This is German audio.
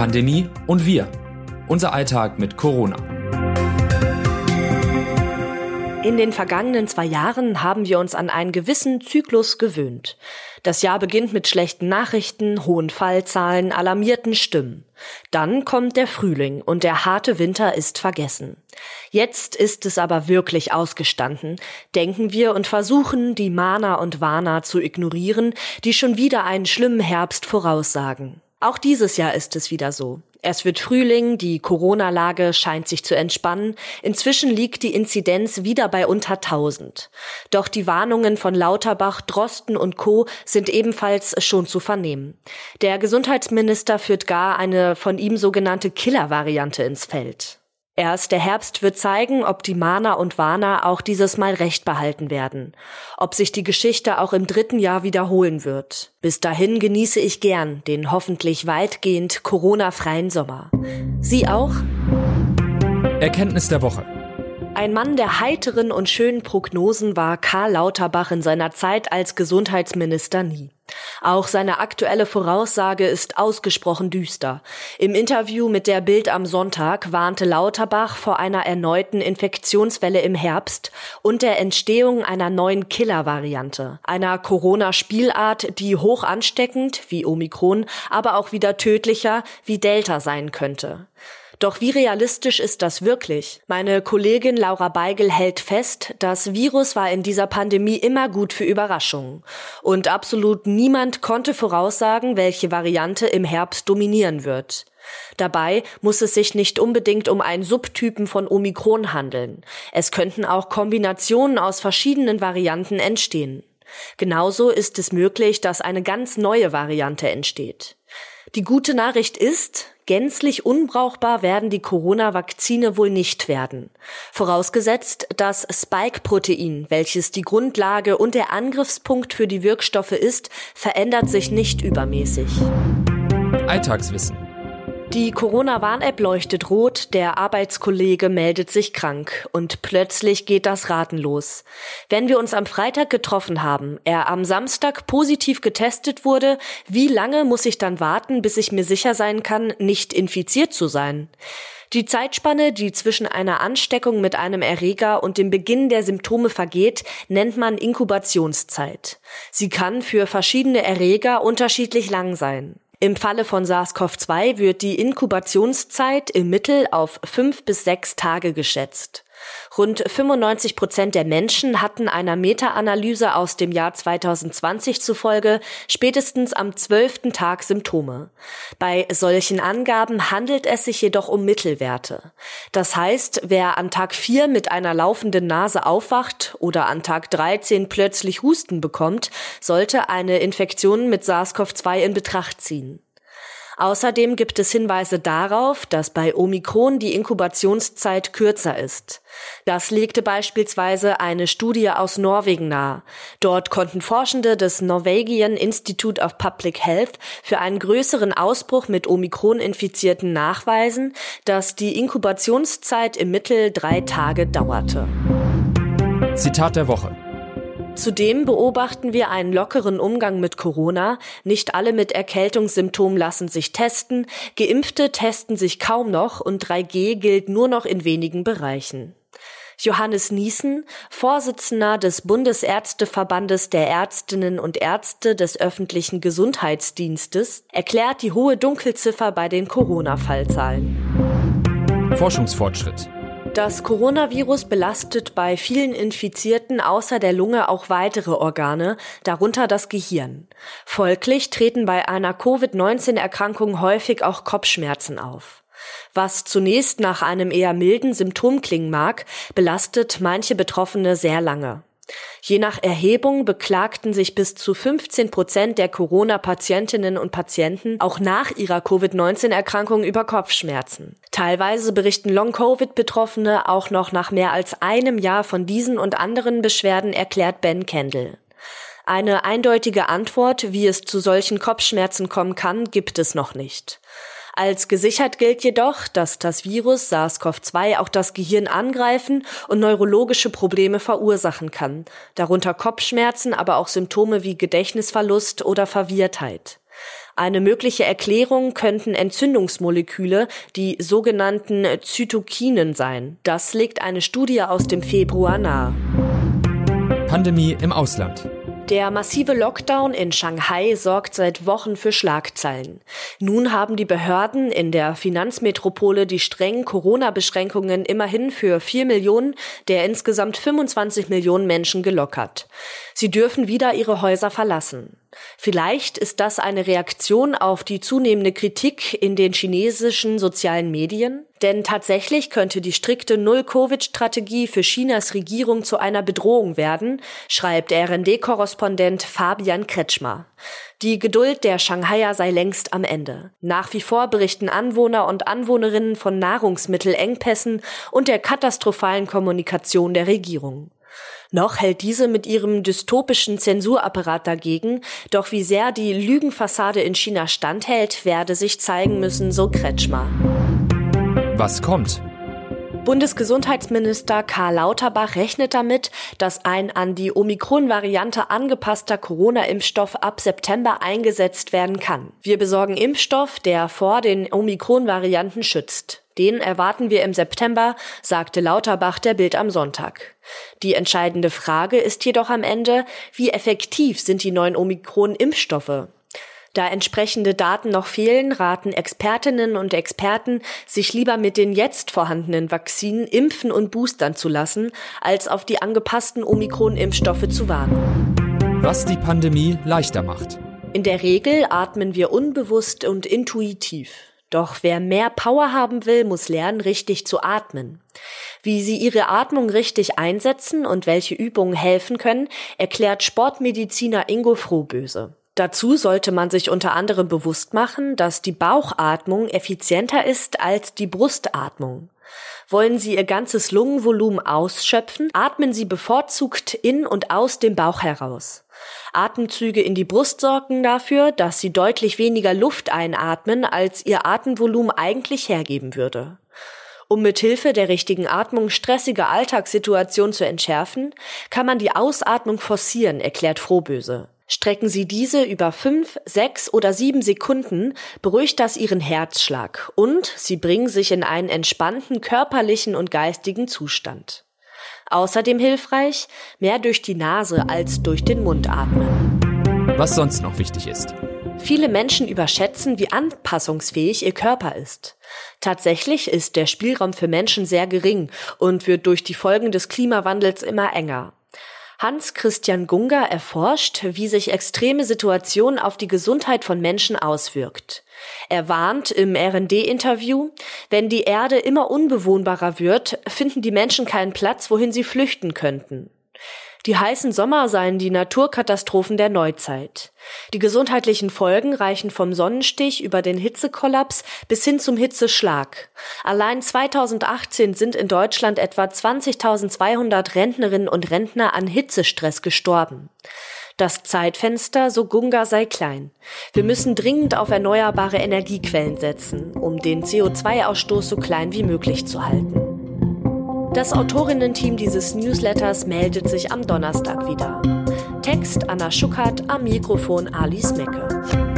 Pandemie und wir. Unser Alltag mit Corona. In den vergangenen zwei Jahren haben wir uns an einen gewissen Zyklus gewöhnt. Das Jahr beginnt mit schlechten Nachrichten, hohen Fallzahlen, alarmierten Stimmen. Dann kommt der Frühling und der harte Winter ist vergessen. Jetzt ist es aber wirklich ausgestanden, denken wir und versuchen, die Mana und Wana zu ignorieren, die schon wieder einen schlimmen Herbst voraussagen. Auch dieses Jahr ist es wieder so. Es wird Frühling, die Corona-Lage scheint sich zu entspannen. Inzwischen liegt die Inzidenz wieder bei unter 1000. Doch die Warnungen von Lauterbach, Drosten und Co. sind ebenfalls schon zu vernehmen. Der Gesundheitsminister führt gar eine von ihm sogenannte Killer-Variante ins Feld. Erst der Herbst wird zeigen, ob die Mana und Wana auch dieses Mal recht behalten werden, ob sich die Geschichte auch im dritten Jahr wiederholen wird. Bis dahin genieße ich gern den hoffentlich weitgehend Corona-freien Sommer. Sie auch? Erkenntnis der Woche. Ein Mann der heiteren und schönen Prognosen war Karl Lauterbach in seiner Zeit als Gesundheitsminister nie. Auch seine aktuelle Voraussage ist ausgesprochen düster. Im Interview mit der Bild am Sonntag warnte Lauterbach vor einer erneuten Infektionswelle im Herbst und der Entstehung einer neuen Killer-Variante, einer Corona-Spielart, die hoch ansteckend, wie Omikron, aber auch wieder tödlicher, wie Delta sein könnte. Doch wie realistisch ist das wirklich? Meine Kollegin Laura Beigel hält fest, das Virus war in dieser Pandemie immer gut für Überraschungen. Und absolut niemand konnte voraussagen, welche Variante im Herbst dominieren wird. Dabei muss es sich nicht unbedingt um einen Subtypen von Omikron handeln. Es könnten auch Kombinationen aus verschiedenen Varianten entstehen. Genauso ist es möglich, dass eine ganz neue Variante entsteht. Die gute Nachricht ist, gänzlich unbrauchbar werden die Corona-Vakzine wohl nicht werden. Vorausgesetzt, das Spike-Protein, welches die Grundlage und der Angriffspunkt für die Wirkstoffe ist, verändert sich nicht übermäßig. Alltagswissen. Die Corona-Warn-App leuchtet rot, der Arbeitskollege meldet sich krank und plötzlich geht das Raten los. Wenn wir uns am Freitag getroffen haben, er am Samstag positiv getestet wurde, wie lange muss ich dann warten, bis ich mir sicher sein kann, nicht infiziert zu sein? Die Zeitspanne, die zwischen einer Ansteckung mit einem Erreger und dem Beginn der Symptome vergeht, nennt man Inkubationszeit. Sie kann für verschiedene Erreger unterschiedlich lang sein. Im Falle von SARS-CoV-2 wird die Inkubationszeit im Mittel auf fünf bis sechs Tage geschätzt. Rund 95 Prozent der Menschen hatten einer Meta-Analyse aus dem Jahr 2020 zufolge spätestens am zwölften Tag Symptome. Bei solchen Angaben handelt es sich jedoch um Mittelwerte. Das heißt, wer an Tag 4 mit einer laufenden Nase aufwacht oder an Tag 13 plötzlich Husten bekommt, sollte eine Infektion mit SARS-CoV-2 in Betracht ziehen. Außerdem gibt es Hinweise darauf, dass bei Omikron die Inkubationszeit kürzer ist. Das legte beispielsweise eine Studie aus Norwegen nahe. Dort konnten Forschende des Norwegian Institute of Public Health für einen größeren Ausbruch mit Omikron-Infizierten nachweisen, dass die Inkubationszeit im Mittel drei Tage dauerte. Zitat der Woche. Zudem beobachten wir einen lockeren Umgang mit Corona. Nicht alle mit Erkältungssymptomen lassen sich testen. Geimpfte testen sich kaum noch und 3G gilt nur noch in wenigen Bereichen. Johannes Niesen, Vorsitzender des Bundesärzteverbandes der Ärztinnen und Ärzte des öffentlichen Gesundheitsdienstes, erklärt die hohe Dunkelziffer bei den Corona-Fallzahlen. Forschungsfortschritt. Das Coronavirus belastet bei vielen Infizierten außer der Lunge auch weitere Organe, darunter das Gehirn. Folglich treten bei einer Covid-19-Erkrankung häufig auch Kopfschmerzen auf. Was zunächst nach einem eher milden Symptom klingen mag, belastet manche Betroffene sehr lange. Je nach Erhebung beklagten sich bis zu 15 Prozent der Corona-Patientinnen und Patienten auch nach ihrer Covid-19-Erkrankung über Kopfschmerzen. Teilweise berichten Long-Covid-Betroffene auch noch nach mehr als einem Jahr von diesen und anderen Beschwerden, erklärt Ben Kendall. Eine eindeutige Antwort, wie es zu solchen Kopfschmerzen kommen kann, gibt es noch nicht. Als gesichert gilt jedoch, dass das Virus SARS-CoV-2 auch das Gehirn angreifen und neurologische Probleme verursachen kann, darunter Kopfschmerzen, aber auch Symptome wie Gedächtnisverlust oder Verwirrtheit. Eine mögliche Erklärung könnten Entzündungsmoleküle, die sogenannten Zytokinen sein. Das legt eine Studie aus dem Februar nahe. Pandemie im Ausland. Der massive Lockdown in Shanghai sorgt seit Wochen für Schlagzeilen. Nun haben die Behörden in der Finanzmetropole die strengen Corona-Beschränkungen immerhin für vier Millionen der insgesamt 25 Millionen Menschen gelockert. Sie dürfen wieder ihre Häuser verlassen. Vielleicht ist das eine Reaktion auf die zunehmende Kritik in den chinesischen sozialen Medien? Denn tatsächlich könnte die strikte Null-Covid-Strategie für Chinas Regierung zu einer Bedrohung werden, schreibt RND-Korrespondent Fabian Kretschmer. Die Geduld der Shanghaier sei längst am Ende. Nach wie vor berichten Anwohner und Anwohnerinnen von Nahrungsmittelengpässen und der katastrophalen Kommunikation der Regierung. Noch hält diese mit ihrem dystopischen Zensurapparat dagegen, doch wie sehr die Lügenfassade in China standhält, werde sich zeigen müssen, so Kretschmer. Was kommt? Bundesgesundheitsminister Karl Lauterbach rechnet damit, dass ein an die Omikron-Variante angepasster Corona-Impfstoff ab September eingesetzt werden kann. Wir besorgen Impfstoff, der vor den Omikron-Varianten schützt. Den erwarten wir im September, sagte Lauterbach der Bild am Sonntag. Die entscheidende Frage ist jedoch am Ende, wie effektiv sind die neuen Omikron-Impfstoffe? Da entsprechende Daten noch fehlen, raten Expertinnen und Experten, sich lieber mit den jetzt vorhandenen Vakzinen impfen und boostern zu lassen, als auf die angepassten Omikron-Impfstoffe zu warten. Was die Pandemie leichter macht. In der Regel atmen wir unbewusst und intuitiv. Doch wer mehr Power haben will, muss lernen, richtig zu atmen. Wie Sie Ihre Atmung richtig einsetzen und welche Übungen helfen können, erklärt Sportmediziner Ingo Frohböse. Dazu sollte man sich unter anderem bewusst machen, dass die Bauchatmung effizienter ist als die Brustatmung. Wollen Sie Ihr ganzes Lungenvolumen ausschöpfen, atmen Sie bevorzugt in und aus dem Bauch heraus. Atemzüge in die Brust sorgen dafür, dass Sie deutlich weniger Luft einatmen, als Ihr Atemvolumen eigentlich hergeben würde. Um mit Hilfe der richtigen Atmung stressige Alltagssituationen zu entschärfen, kann man die Ausatmung forcieren, erklärt Frohböse. Strecken Sie diese über fünf, sechs oder sieben Sekunden, beruhigt das Ihren Herzschlag und Sie bringen sich in einen entspannten körperlichen und geistigen Zustand. Außerdem hilfreich, mehr durch die Nase als durch den Mund atmen. Was sonst noch wichtig ist. Viele Menschen überschätzen, wie anpassungsfähig ihr Körper ist. Tatsächlich ist der Spielraum für Menschen sehr gering und wird durch die Folgen des Klimawandels immer enger. Hans-Christian Gunga erforscht, wie sich extreme Situationen auf die Gesundheit von Menschen auswirkt. Er warnt im RD-Interview, wenn die Erde immer unbewohnbarer wird, finden die Menschen keinen Platz, wohin sie flüchten könnten. Die heißen Sommer seien die Naturkatastrophen der Neuzeit. Die gesundheitlichen Folgen reichen vom Sonnenstich über den Hitzekollaps bis hin zum Hitzeschlag. Allein 2018 sind in Deutschland etwa 20.200 Rentnerinnen und Rentner an Hitzestress gestorben. Das Zeitfenster, so Gunga, sei klein. Wir müssen dringend auf erneuerbare Energiequellen setzen, um den CO2-Ausstoß so klein wie möglich zu halten. Das Autorinnen-Team dieses Newsletters meldet sich am Donnerstag wieder. Text Anna Schuckert, am Mikrofon Alice Mecke.